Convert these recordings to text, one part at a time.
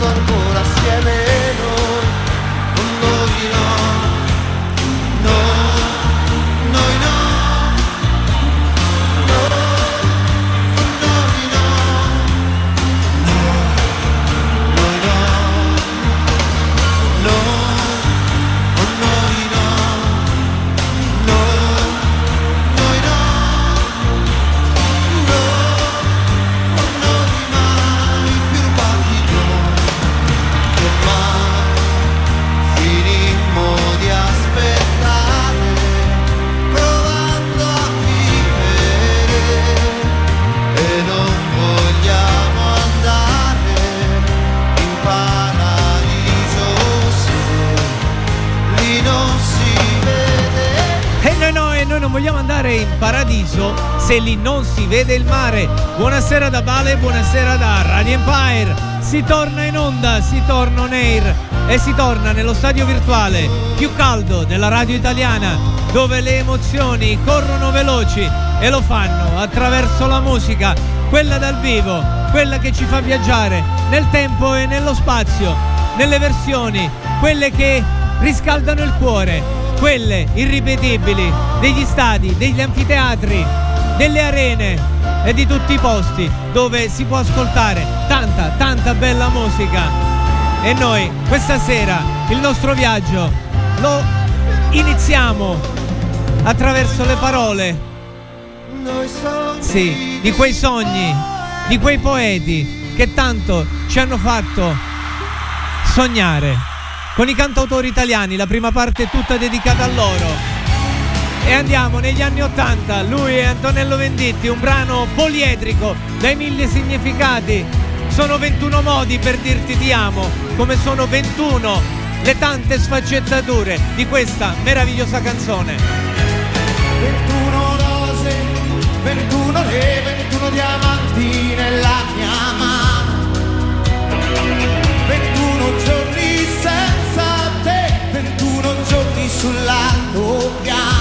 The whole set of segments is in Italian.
resto se lì non si vede il mare. Buonasera da Bale, buonasera da Radio Empire. Si torna in onda, si torna on air e si torna nello stadio virtuale più caldo della radio italiana, dove le emozioni corrono veloci e lo fanno attraverso la musica, quella dal vivo, quella che ci fa viaggiare nel tempo e nello spazio, nelle versioni, quelle che riscaldano il cuore, quelle irripetibili degli stadi, degli anfiteatri, delle arene e di tutti i posti dove si può ascoltare tanta, tanta bella musica. E noi questa sera il nostro viaggio lo iniziamo attraverso le parole, sì, di quei sogni, di quei poeti che tanto ci hanno fatto sognare. Con i cantautori italiani, la prima parte è tutta dedicata a loro. E andiamo negli anni Ottanta, lui è Antonello Venditti, un brano poliedrico dai mille significati. Sono 21 modi per dirti ti amo, come sono 21 le tante sfaccettature di questa meravigliosa canzone. 21 rose, 21 re, 21 diamanti nella mia mano. 21 giorni senza te, 21 giorni sull'altopiano.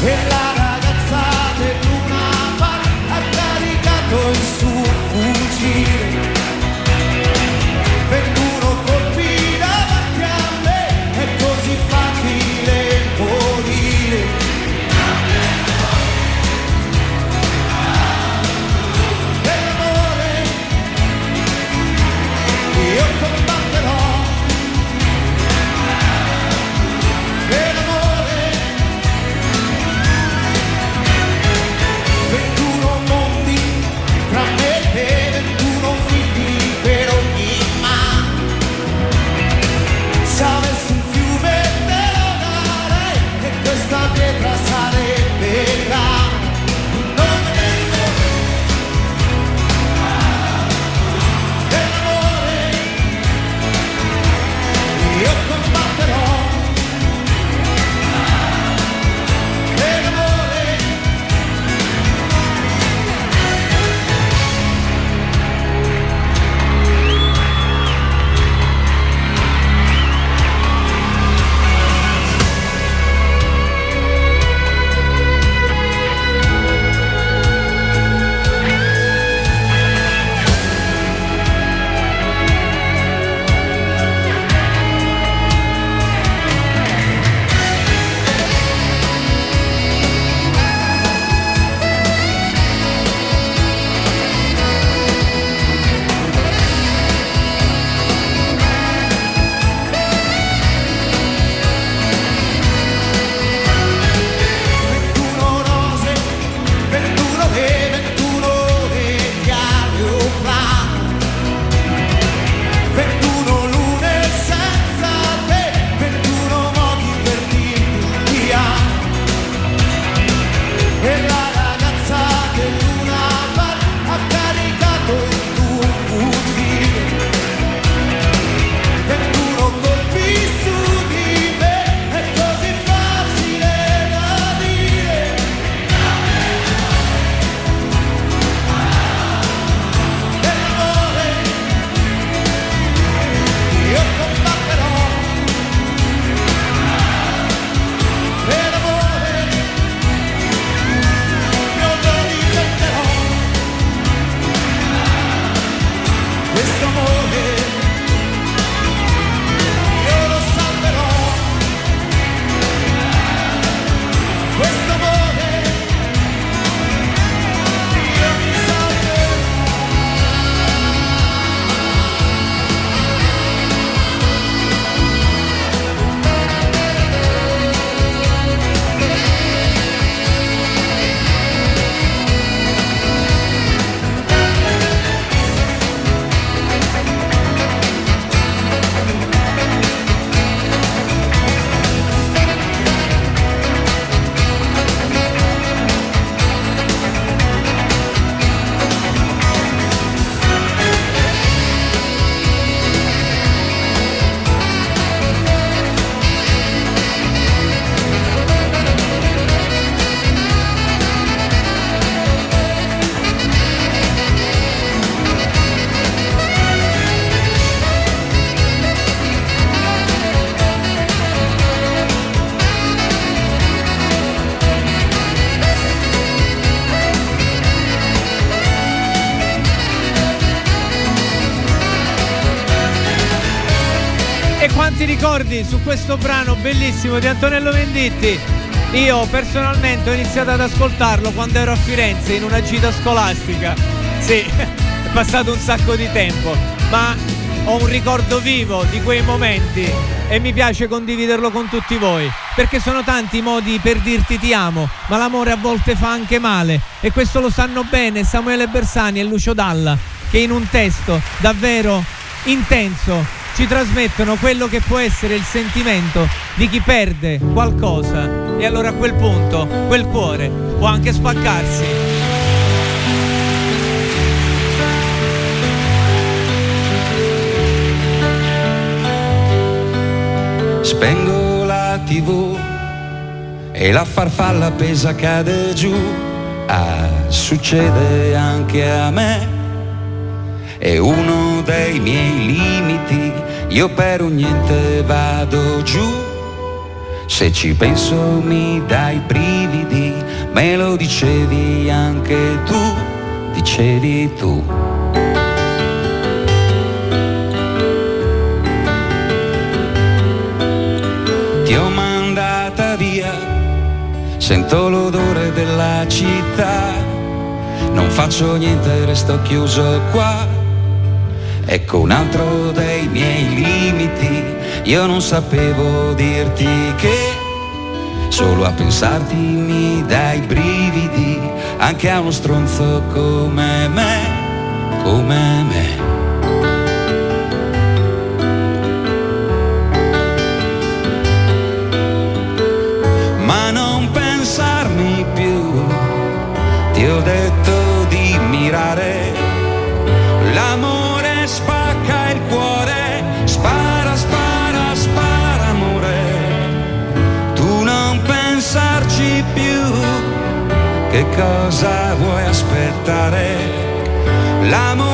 E la ragazza del Luna Park ha caricato il suo fucile. Su questo brano bellissimo di Antonello Venditti. Io personalmente ho iniziato ad ascoltarlo quando ero a Firenze in una gita scolastica. Sì, è passato un sacco di tempo, ma ho un ricordo vivo di quei momenti e mi piace condividerlo con tutti voi, perché sono tanti i modi per dirti ti amo, ma l'amore a volte fa anche male e questo lo sanno bene Samuele Bersani e Lucio Dalla, che in un testo davvero intenso ci trasmettono quello che può essere il sentimento di chi perde qualcosa e allora a quel punto quel cuore può anche spaccarsi. Spengo la tv e la farfalla pesa cade giù. Ah, succede anche a me. È uno dei miei limiti, io per un niente vado giù. Se ci penso mi dai brividi, me lo dicevi anche tu, dicevi tu. Ti ho mandata via, sento l'odore della città, non faccio niente, resto chiuso qua. Ecco un altro dei miei limiti, io non sapevo dirti che solo a pensarti mi dai brividi, anche a uno stronzo come me, come me. Cosa vuoi aspettare? L'amore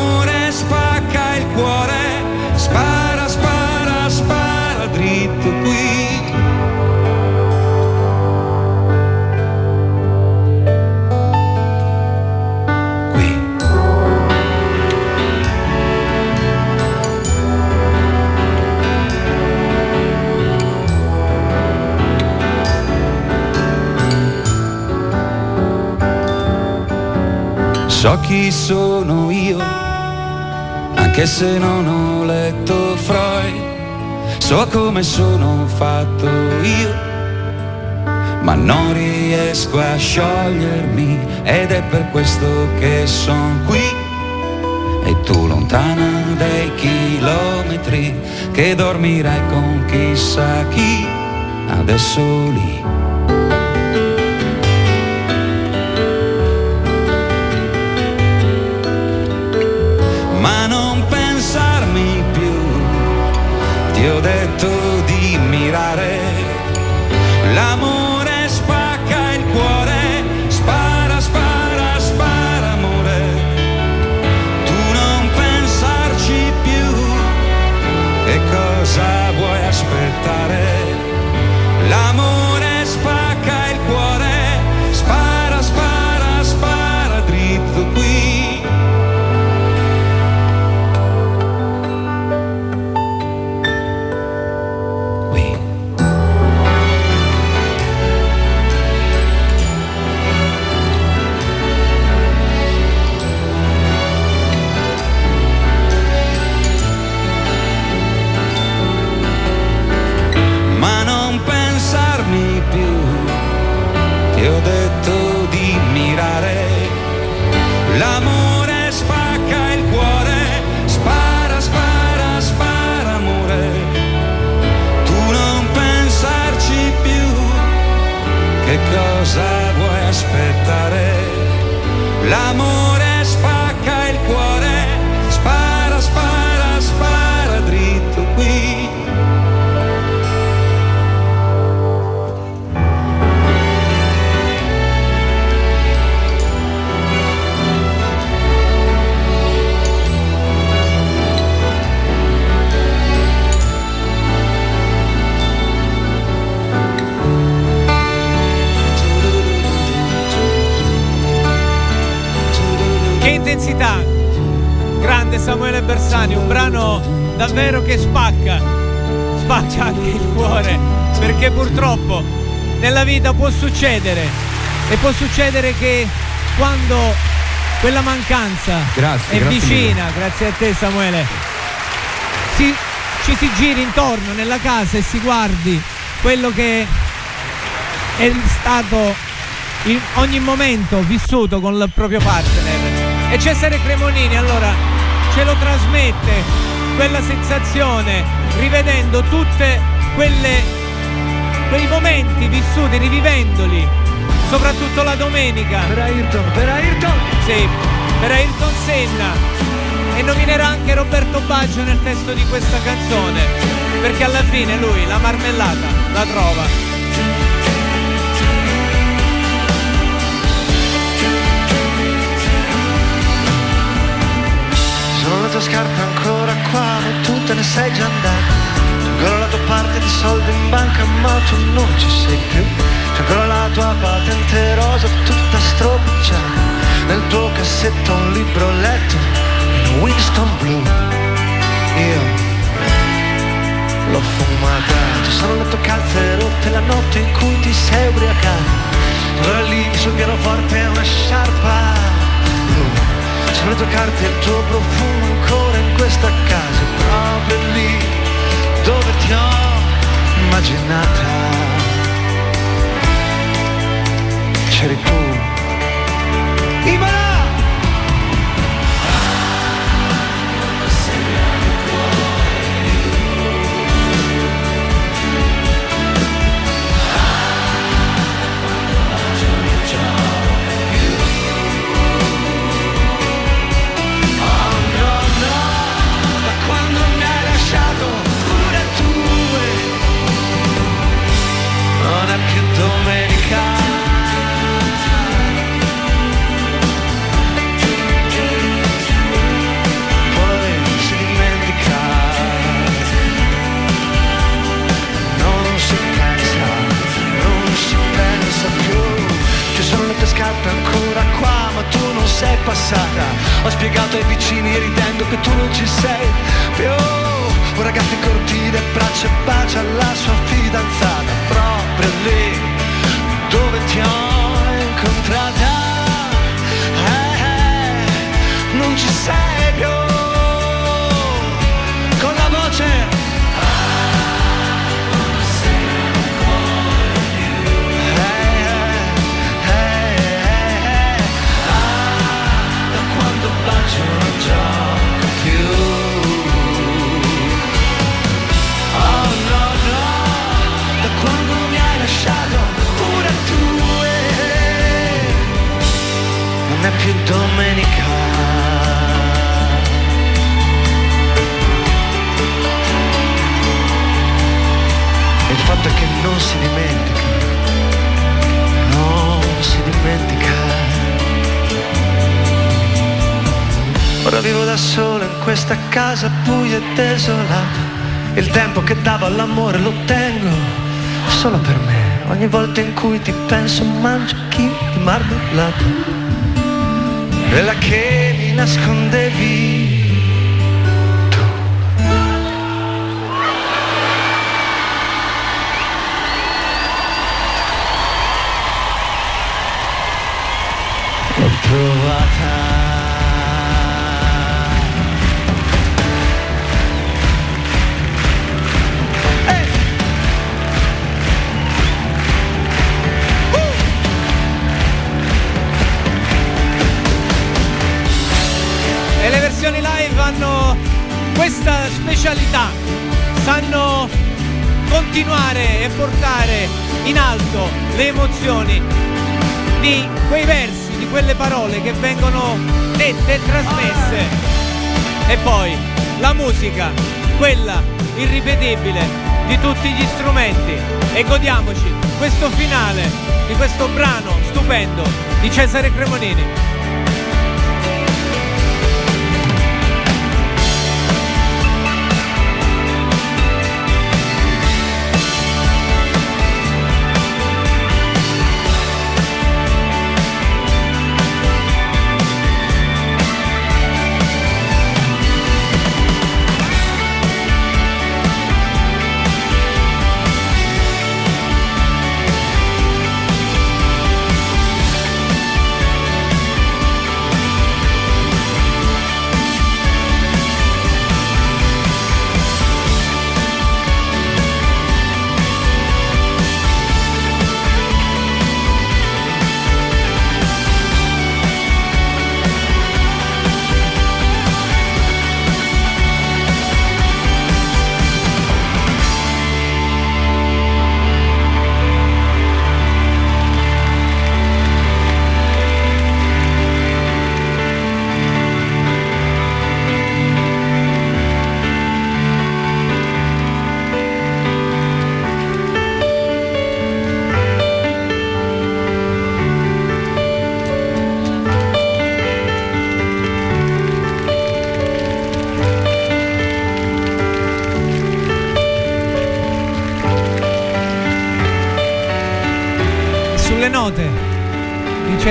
So chi sono io, anche se non ho letto Freud, so come sono fatto io ma non riesco a sciogliermi ed è per questo che son qui. E tu lontana dei chilometri che dormirai con chissà chi adesso lì Grande Samuele Bersani, un brano davvero che spacca. sbaglia anche il cuore, perché purtroppo nella vita può succedere e può succedere che quando quella mancanza Grazie, è grazie vicina, grazie a te Samuele, si- ci si giri intorno nella casa e si guardi quello che è stato in ogni momento vissuto con il proprio partner. E Cesare Cremonini allora ce lo trasmette quella sensazione rivedendo tutte quelle quei momenti vissuti, rivivendoli, soprattutto la domenica. Per Ayrton, per Ayrton! Sì, per Ayrton Senna. E nominerà anche Roberto Baggio nel testo di questa canzone, perché alla fine lui la marmellata la trova. Sono le tue scarpe ancora qua, ma tu te ne sei già andata. C'è ancora la tua parte di soldi in banca, ma tu non ci sei più. C'è ancora la tua patente rosa tutta stropicciata. Nel tuo cassetto un libro letto in Winston Blue. Io l'ho fumata. Ci sono le tue calze rotte la notte in cui ti sei ubriacato. Ora lì sul pianoforte una sciarpa blu. Carte e il tuo profumo ancora in questa casa, proprio lì dove ti ho immaginata. Non si dimentica Non si dimentica Ora vivo da solo in questa casa buia e desolata. Il tempo che davo all'amore lo tengo solo per me. Ogni volta in cui ti penso mangio chi di marmellata. Quella che mi nascondevi L'ho trovata. E le versioni live hanno questa specialità, sanno continuare e portare in alto le emozioni di quei versi, quelle parole che vengono dette e trasmesse. E poi la musica, quella irripetibile di tutti gli strumenti. E godiamoci questo finale di questo brano stupendo di Cesare Cremonini.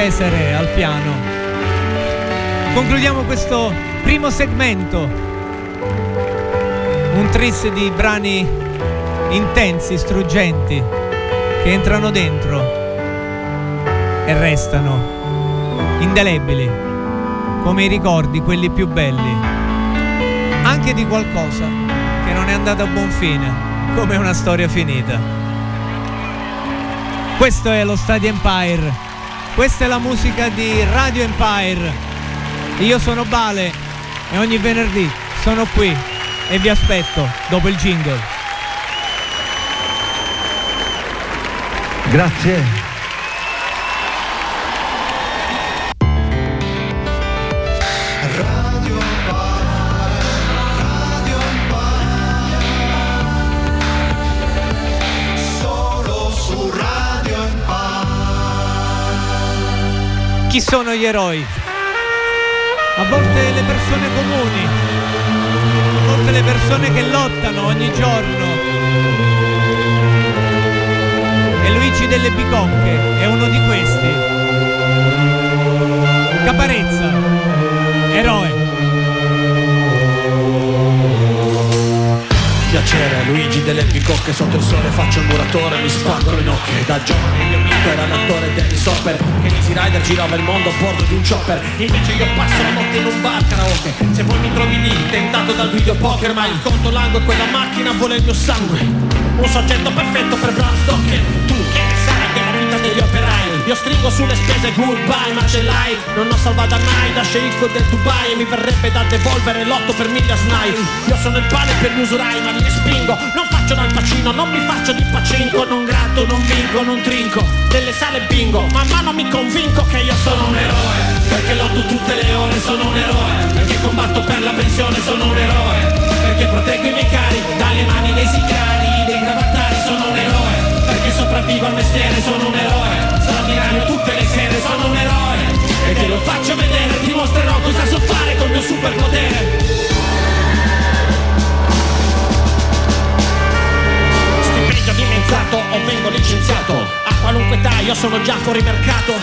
Cesare al piano. Concludiamo questo primo segmento, un tris di brani intensi, struggenti, che entrano dentro e restano indelebili, come i ricordi, quelli più belli, anche di qualcosa che non è andato a buon fine, come una storia finita. Questo è lo Stadio Empire. Questa è la musica di Radio Empire. Io sono Bale e ogni venerdì sono qui e vi aspetto dopo il jingle. Grazie. Chi sono gli eroi? A volte le persone comuni, a volte le persone che lottano ogni giorno. E Luigi delle Bicocche è uno di questi. Caparezza, eroe. Piacere. Luigi delle bicocche sotto il sole faccio il muratore mi spango le nocche. Da giovane il mio amico era l'attore Dennis Hopper che Easy Rider girava il mondo a bordo di un chopper. Invece io passo la notte in un bar karaoke. Se vuoi mi trovi lì tentato dal video poker ma il conto lango e quella macchina vuole il mio sangue. Un soggetto perfetto per Bram Stoker. Tu che sai della vita degli operai io stringo sulle spese goodbye ma ce l'hai? Non ho salvata mai da sceicco del Dubai E mi verrebbe da devolvere l'otto per miglia snai. Io sono il pane per gli usurai ma li respingo Non faccio dal pacino, non mi faccio di pacinco. Non gratto, non vinco, non trinco. Delle sale bingo, man mano mi convinco che io sono un eroe. Perché lotto tutte le ore, sono un eroe. Perché combatto per la pensione, sono un eroe. Perché proteggo i miei cari dalle mani dei sicari Dei cravattari, sono un eroe. Perché sopravvivo al mestiere, sono un eroe straordinario tutte le sere sono un eroe. E te lo faccio vedere ti mostrerò cosa so fare col mio superpotere. Stipendio dimezzato o vengo licenziato. A qualunque età io sono già fuori mercato.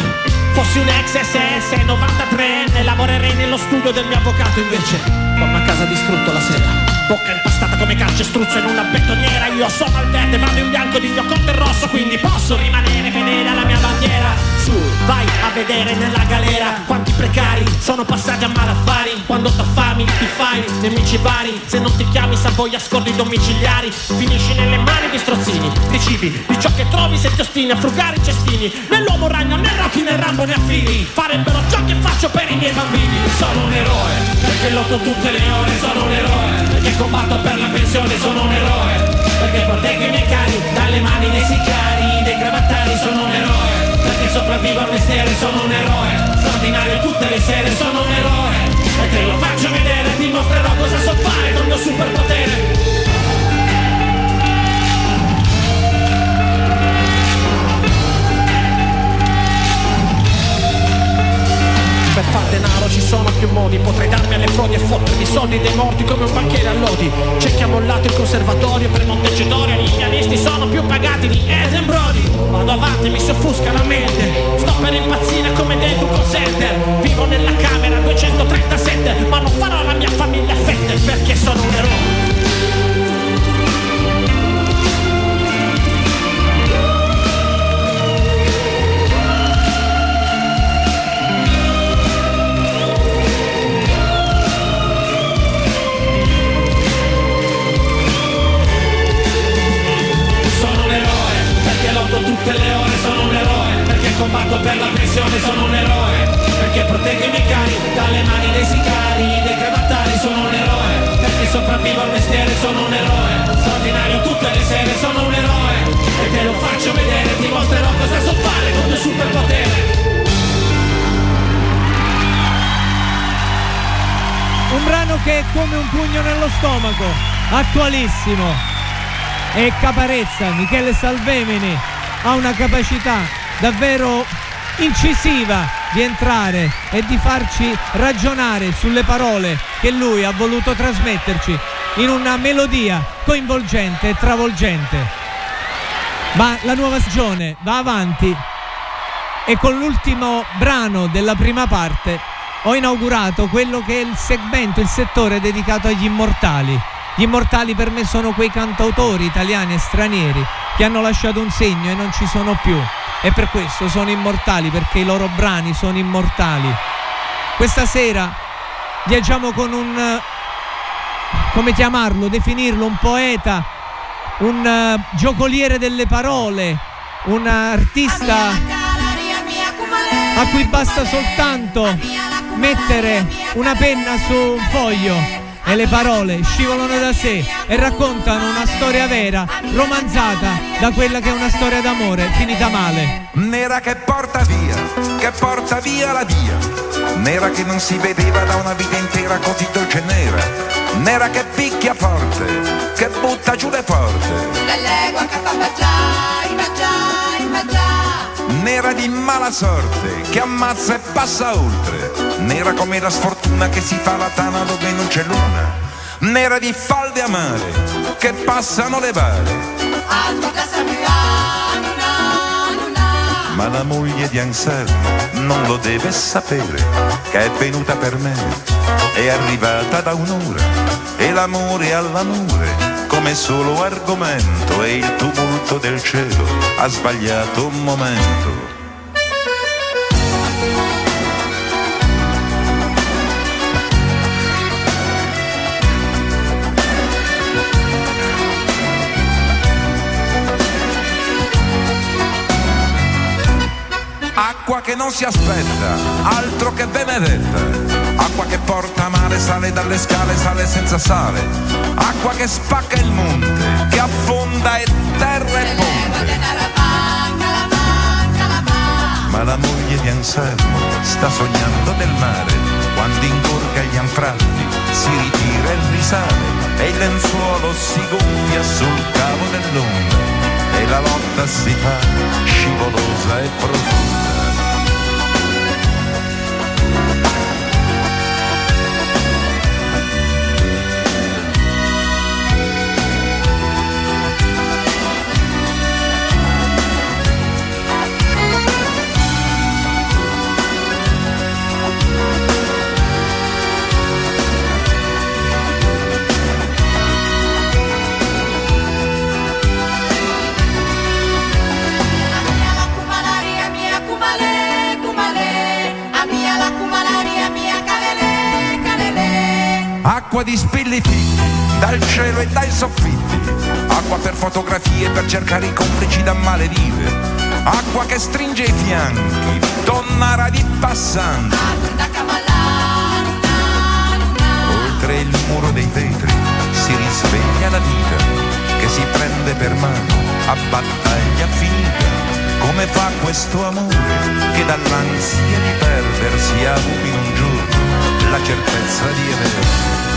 Fossi un ex SS 93enne lavorerei nello studio del mio avvocato. Invece torno a casa distrutto la sera bocca impastata come calcestruzzo in una betoniera Io sono al verde, vado in bianco di mio conto rosso Quindi posso rimanere fedele alla mia bandiera. Su, vai a vedere nella galera Quanti precari sono passati a malaffari. Quando t'affami ti fai nemici vari. Se non ti chiami Savoia scordi domiciliari. Finisci nelle mani di strozzini Di cibi, di ciò che trovi se ti ostini A frugare i cestini. Nell'uomo ragno, né Rocky né Rambo né affini Farebbero ciò che faccio per i miei bambini. Sono un eroe Perché lotto tutte le ore Sono un eroe Perché combatto per la pensione sono un eroe. Perché proteggo i miei cari dalle mani dei sicari Dei cravattari sono un eroe. Perché sopravvivo al mestiere sono un eroe. Straordinario tutte le sere sono un eroe. E te lo faccio vedere Ti mostrerò cosa so fare con il mio superpotere Per far denaro ci sono più modi. Potrei darmi alle frodi e fottermi soldi dei morti come un banchiere a lodi. C'è chi ha mollato il conservatorio per Montecitorio Gli pianisti sono più pagati di Eden Vado avanti, mi si offusca la mente. Sto per impazzire come dentro un center Vivo nella camera 237 Ma non farò la mia famiglia fette Perché sono un eroe tutte le ore sono un eroe Perché combatto per la pensione sono un eroe Perché proteggo i miei cari dalle mani dei sicari Dei cravattari sono un eroe Perché sopravvivo al mestiere sono un eroe. Straordinario tutte le sere sono un eroe E te lo faccio vedere Ti mostrerò cosa so fare con il mio superpotere. Un brano che è come un pugno nello stomaco, attualissimo. E Caparezza, Michele Salvemini, ha una capacità davvero incisiva di entrare e di farci ragionare sulle parole che lui ha voluto trasmetterci in una melodia coinvolgente e travolgente. Ma la nuova stagione va avanti e con l'ultimo brano della prima parte ho inaugurato quello che è il segmento, il settore dedicato agli immortali. Gli immortali per me sono quei cantautori italiani e stranieri che hanno lasciato un segno e non ci sono più. E per questo sono immortali, perché i loro brani sono immortali. Questa sera viaggiamo con un, come chiamarlo, definirlo, un poeta, un uh, giocoliere delle parole, un artista a cui basta soltanto mettere una penna su un foglio e le parole scivolano da sé e raccontano una storia vera, romanzata da quella che è una storia d'amore finita male. Nera che porta via, che porta via la via, nera che non si vedeva da una vita intera così dolce e nera, nera che picchia forte, che butta giù le porte. L'egua che fa baciare, baciare. Nera di mala sorte, che ammazza e passa oltre. Nera come la sfortuna che si fa la tana dove non c'è luna, nera di falde amare che passano le bare. Ma la moglie di Anselmo non lo deve sapere che è venuta per me, è arrivata da un'ora e l'amore all'amore come solo argomento e il tumulto del cielo ha sbagliato un momento. Che non si aspetta, altro che benedetta. Acqua che porta male, sale dalle scale, sale senza sale. Acqua che spacca il monte, che affonda e terra e ponte. Ma la moglie di Anselmo sta sognando del mare, quando ingorga gli anfratti, si ritira il risale e il lenzuolo si gonfia sul cavo dell'onda e la lotta si fa scivolosa e profonda. Acqua di spilli fitti, dal cielo e dai soffitti, acqua per fotografie per cercare i complici da maledive, acqua che stringe i fianchi, donna di passanti. Oltre il muro dei vetri si risveglia la vita che si prende per mano a battaglia finita. Come fa questo amore che dall'ansia di perdersi ha avuto in un giorno la certezza di avere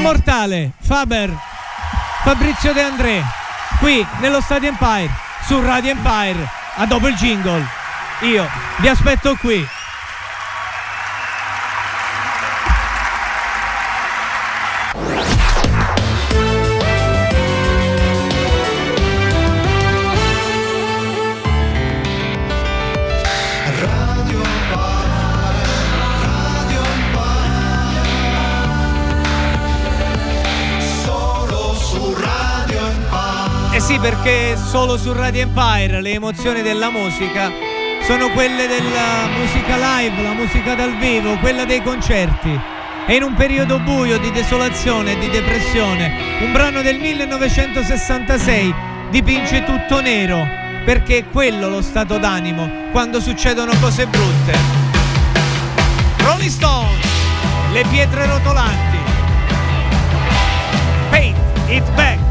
Immortale, Faber, Fabrizio De André, qui nello Stadio Empire, su Radio Empire, a dopo il jingle. Io vi aspetto qui. perché solo su Radio Empire le emozioni della musica sono quelle della musica live, la musica dal vivo, quella dei concerti. E in un periodo buio di desolazione e di depressione, un brano del 1966 dipinge tutto nero, perché è quello lo stato d'animo quando succedono cose brutte. Rolling Stones, le pietre rotolanti. Paint it back.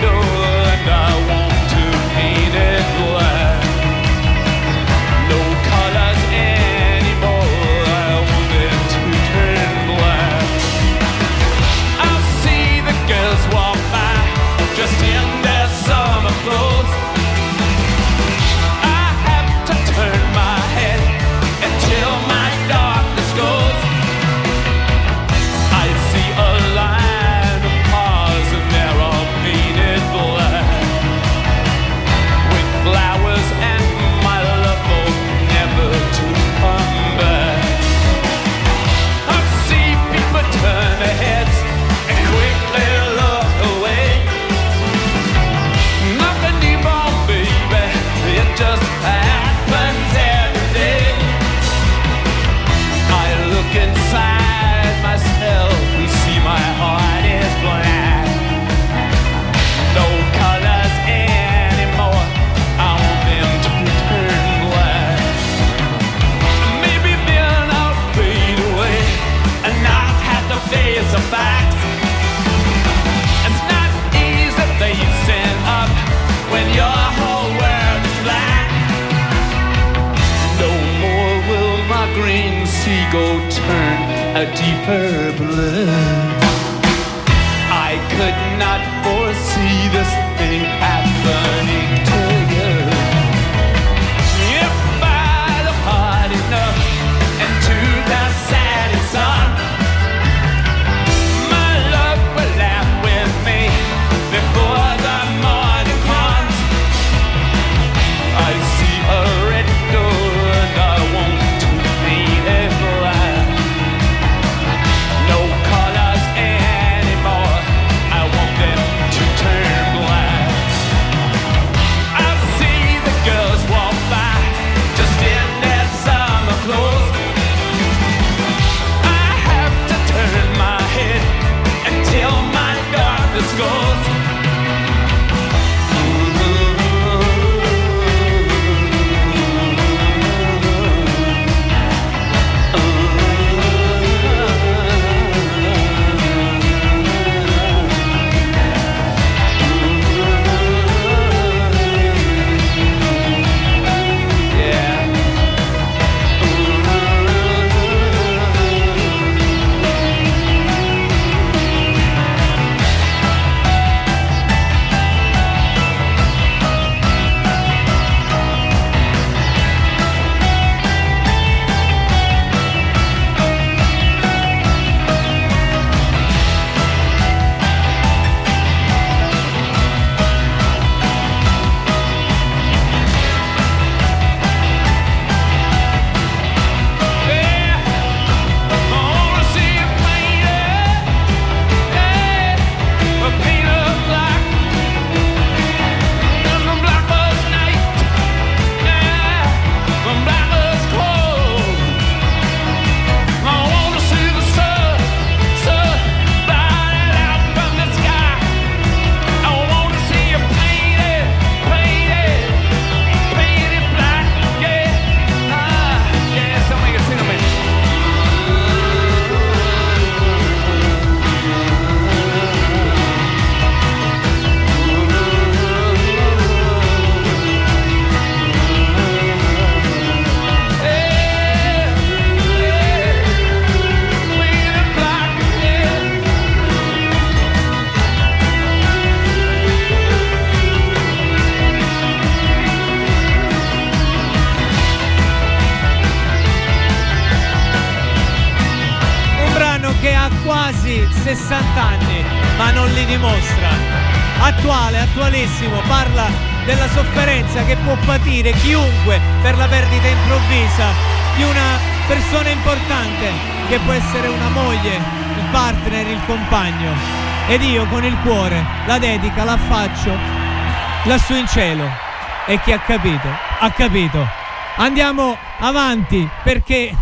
door and I her blood. I could not foresee this pentire chiunque per la perdita improvvisa di una persona importante che può essere una moglie, il partner, il compagno. Ed io con il cuore la dedica, la faccio lassù in cielo. E chi ha capito, ha capito. Andiamo avanti perché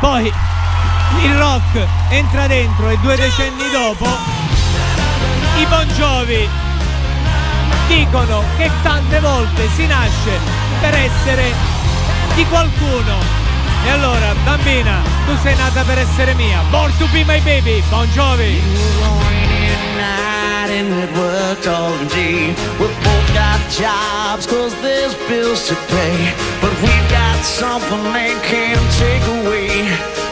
poi il rock entra dentro e due decenni dopo i Bon Jovi dicono che tante volte si nasce per essere di qualcuno. E allora, bambina, tu sei nata per essere mia. Born to be my baby, Bon Jovi. And it worked all in G. Both got jobs cause there's bills to pay. But we've got something they can't take away.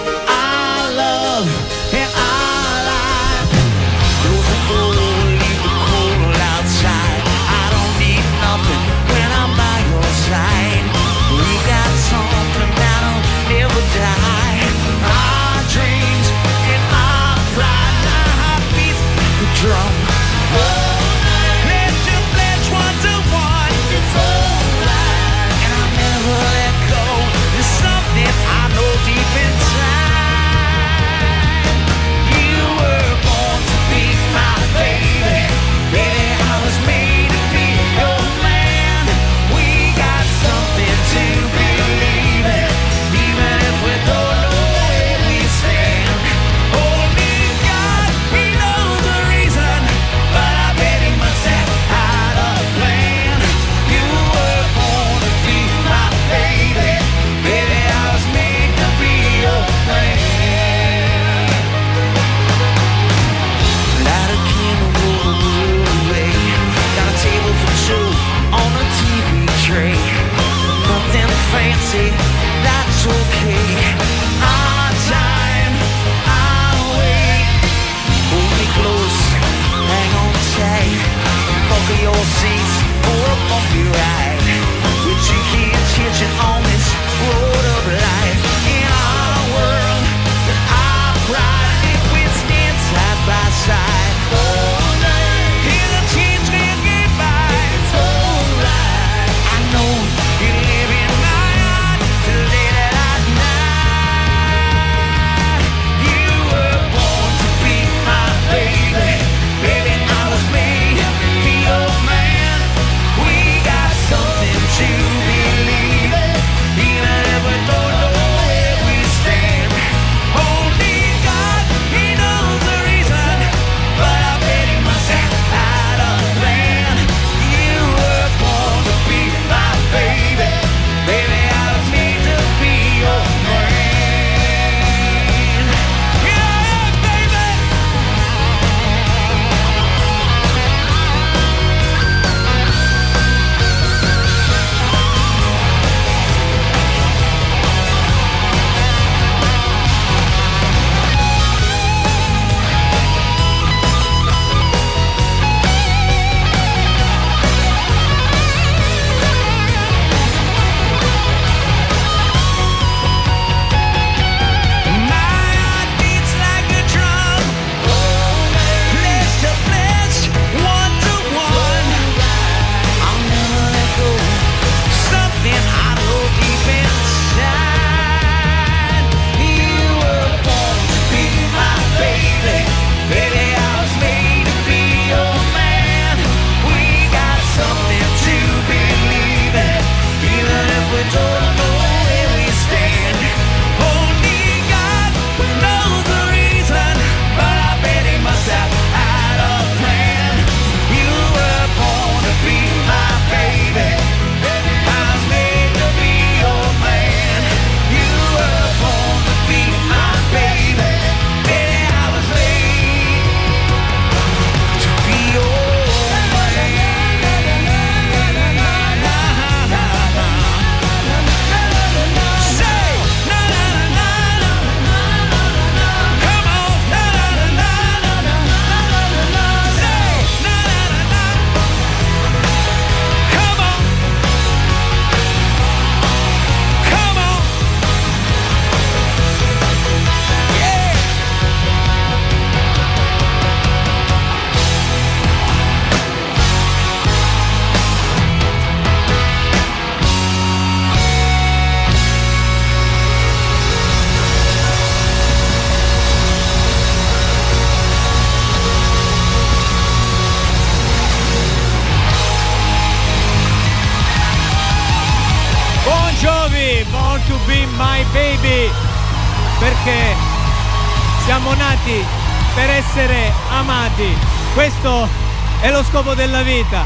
Scopo della vita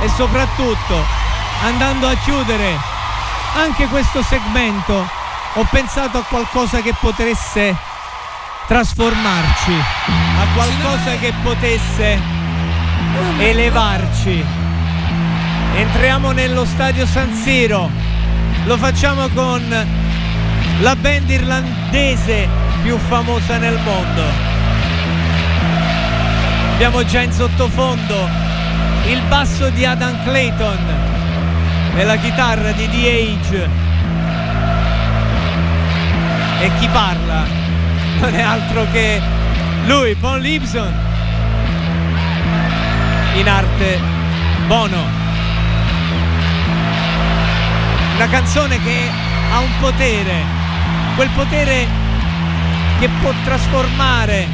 e soprattutto andando a chiudere anche questo segmento ho pensato a qualcosa che potesse trasformarci, a qualcosa che potesse elevarci. Entriamo nello stadio San Siro, lo facciamo con la band irlandese più famosa nel mondo. Abbiamo già in sottofondo il basso di Adam Clayton e la chitarra di The Age. E chi parla non è altro che lui, Paul Lipson, in arte Bono. Una canzone che ha un potere, quel potere che può trasformare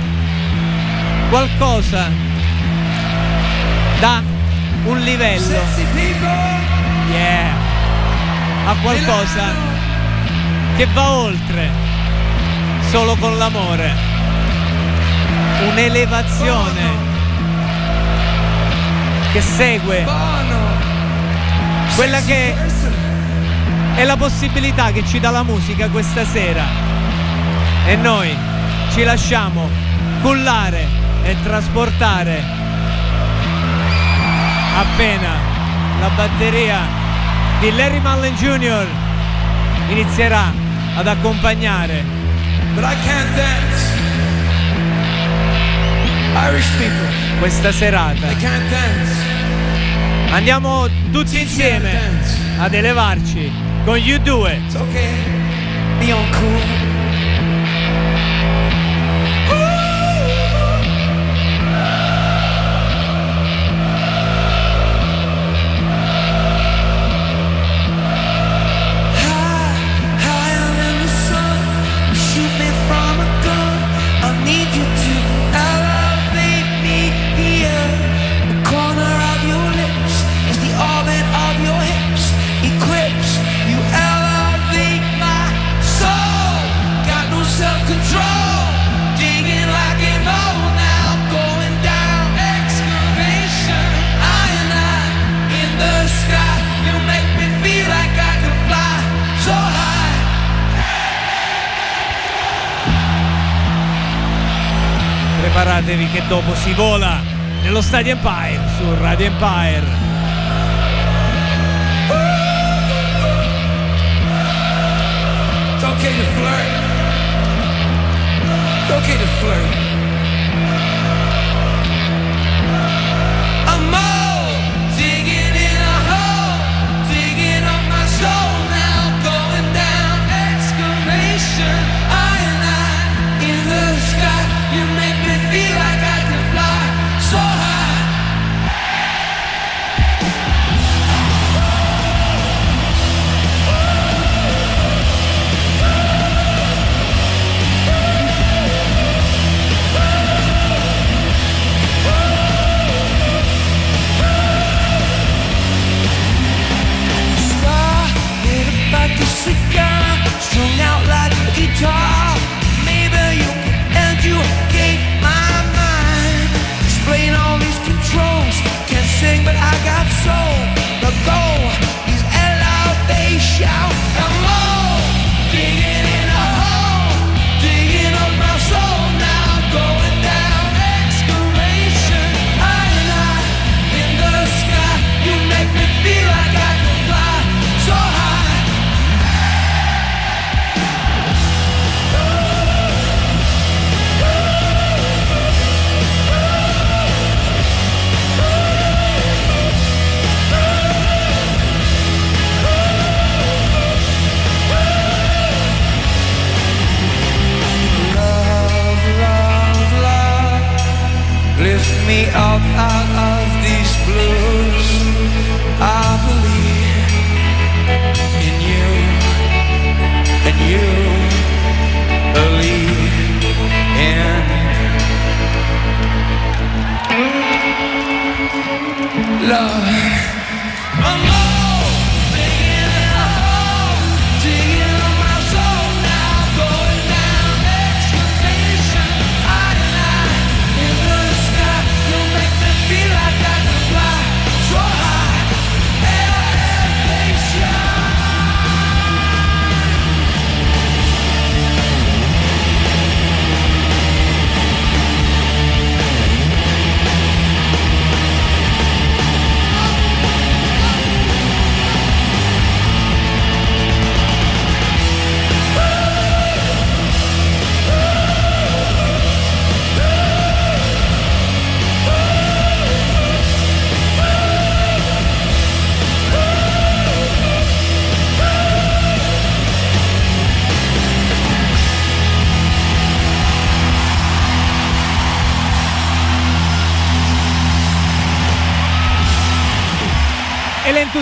qualcosa da un livello. Yeah, a qualcosa che va oltre solo con l'amore. Un'elevazione che segue quella che è la possibilità che ci dà la musica questa sera. E noi ci lasciamo cullare e trasportare appena la batteria di Larry Mullen Jr. inizierà ad accompagnare. Questa serata. Andiamo tutti insieme ad elevarci con You Do dopo si vola nello Stadio Empire su Radio Empire. It's okay to flirt. It's okay to flirt.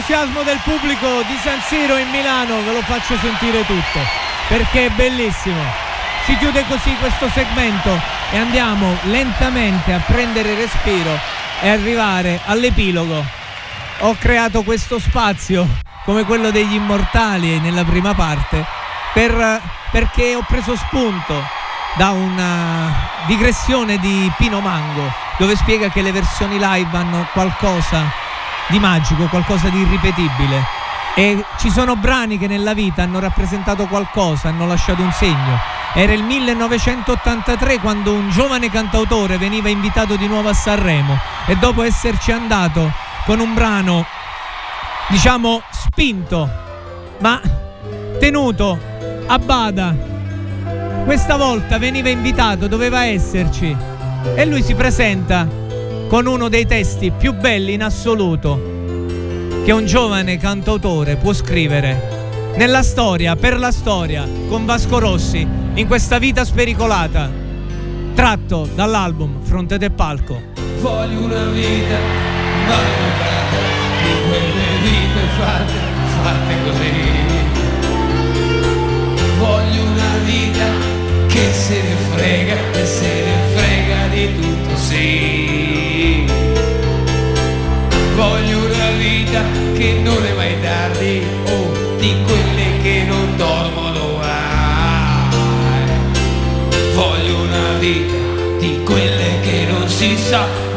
L'entusiasmo del pubblico di San Siro in Milano ve lo faccio sentire tutto perché è bellissimo. Si chiude così questo segmento e andiamo lentamente a prendere respiro e arrivare all'epilogo. Ho creato questo spazio come quello degli immortali nella prima parte per- perché ho preso spunto da una digressione di Pino Mango dove spiega che le versioni live hanno qualcosa di magico, qualcosa di irripetibile e ci sono brani che nella vita hanno rappresentato qualcosa, hanno lasciato un segno. Era il 1983 quando un giovane cantautore veniva invitato di nuovo a Sanremo e dopo esserci andato con un brano diciamo spinto ma tenuto a bada questa volta veniva invitato, doveva esserci e lui si presenta con uno dei testi più belli in assoluto che un giovane cantautore può scrivere nella storia, per la storia, con Vasco Rossi, in questa vita spericolata, tratto dall'album Fronte del Palco. Voglio una vita maleducata di quelle vite fatte, fatte così. Voglio una vita che se ne frega, che se ne frega di tutto, sì. Voglio una vita che non è mai tardi, o di quelle che non dormono mai. Voglio una vita di quelle che non si sa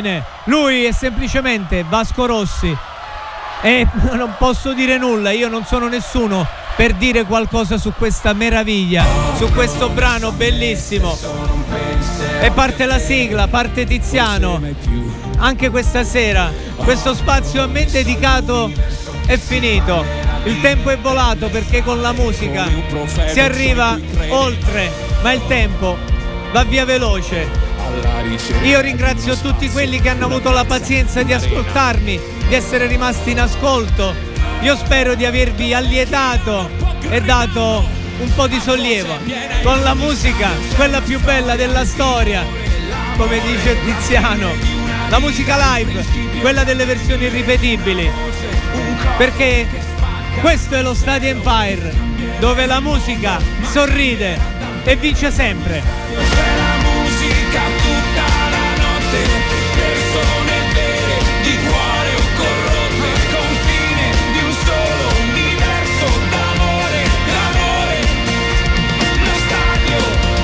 fine. Lui è semplicemente Vasco Rossi. E non posso dire nulla, io non sono nessuno per dire qualcosa su questa meraviglia, su questo brano bellissimo. E parte la sigla, parte Tiziano. Anche questa sera, questo spazio a me dedicato è finito. Il tempo è volato perché con la musica si arriva oltre, ma il tempo va via veloce. Io ringrazio tutti quelli che hanno avuto la pazienza di ascoltarmi, di essere rimasti in ascolto. Io spero di avervi allietato e dato un po' di sollievo con la musica, quella più bella della storia, come dice Tiziano. La musica live, quella delle versioni irripetibili. Perché questo è lo Stadio Empire, dove la musica sorride e vince sempre.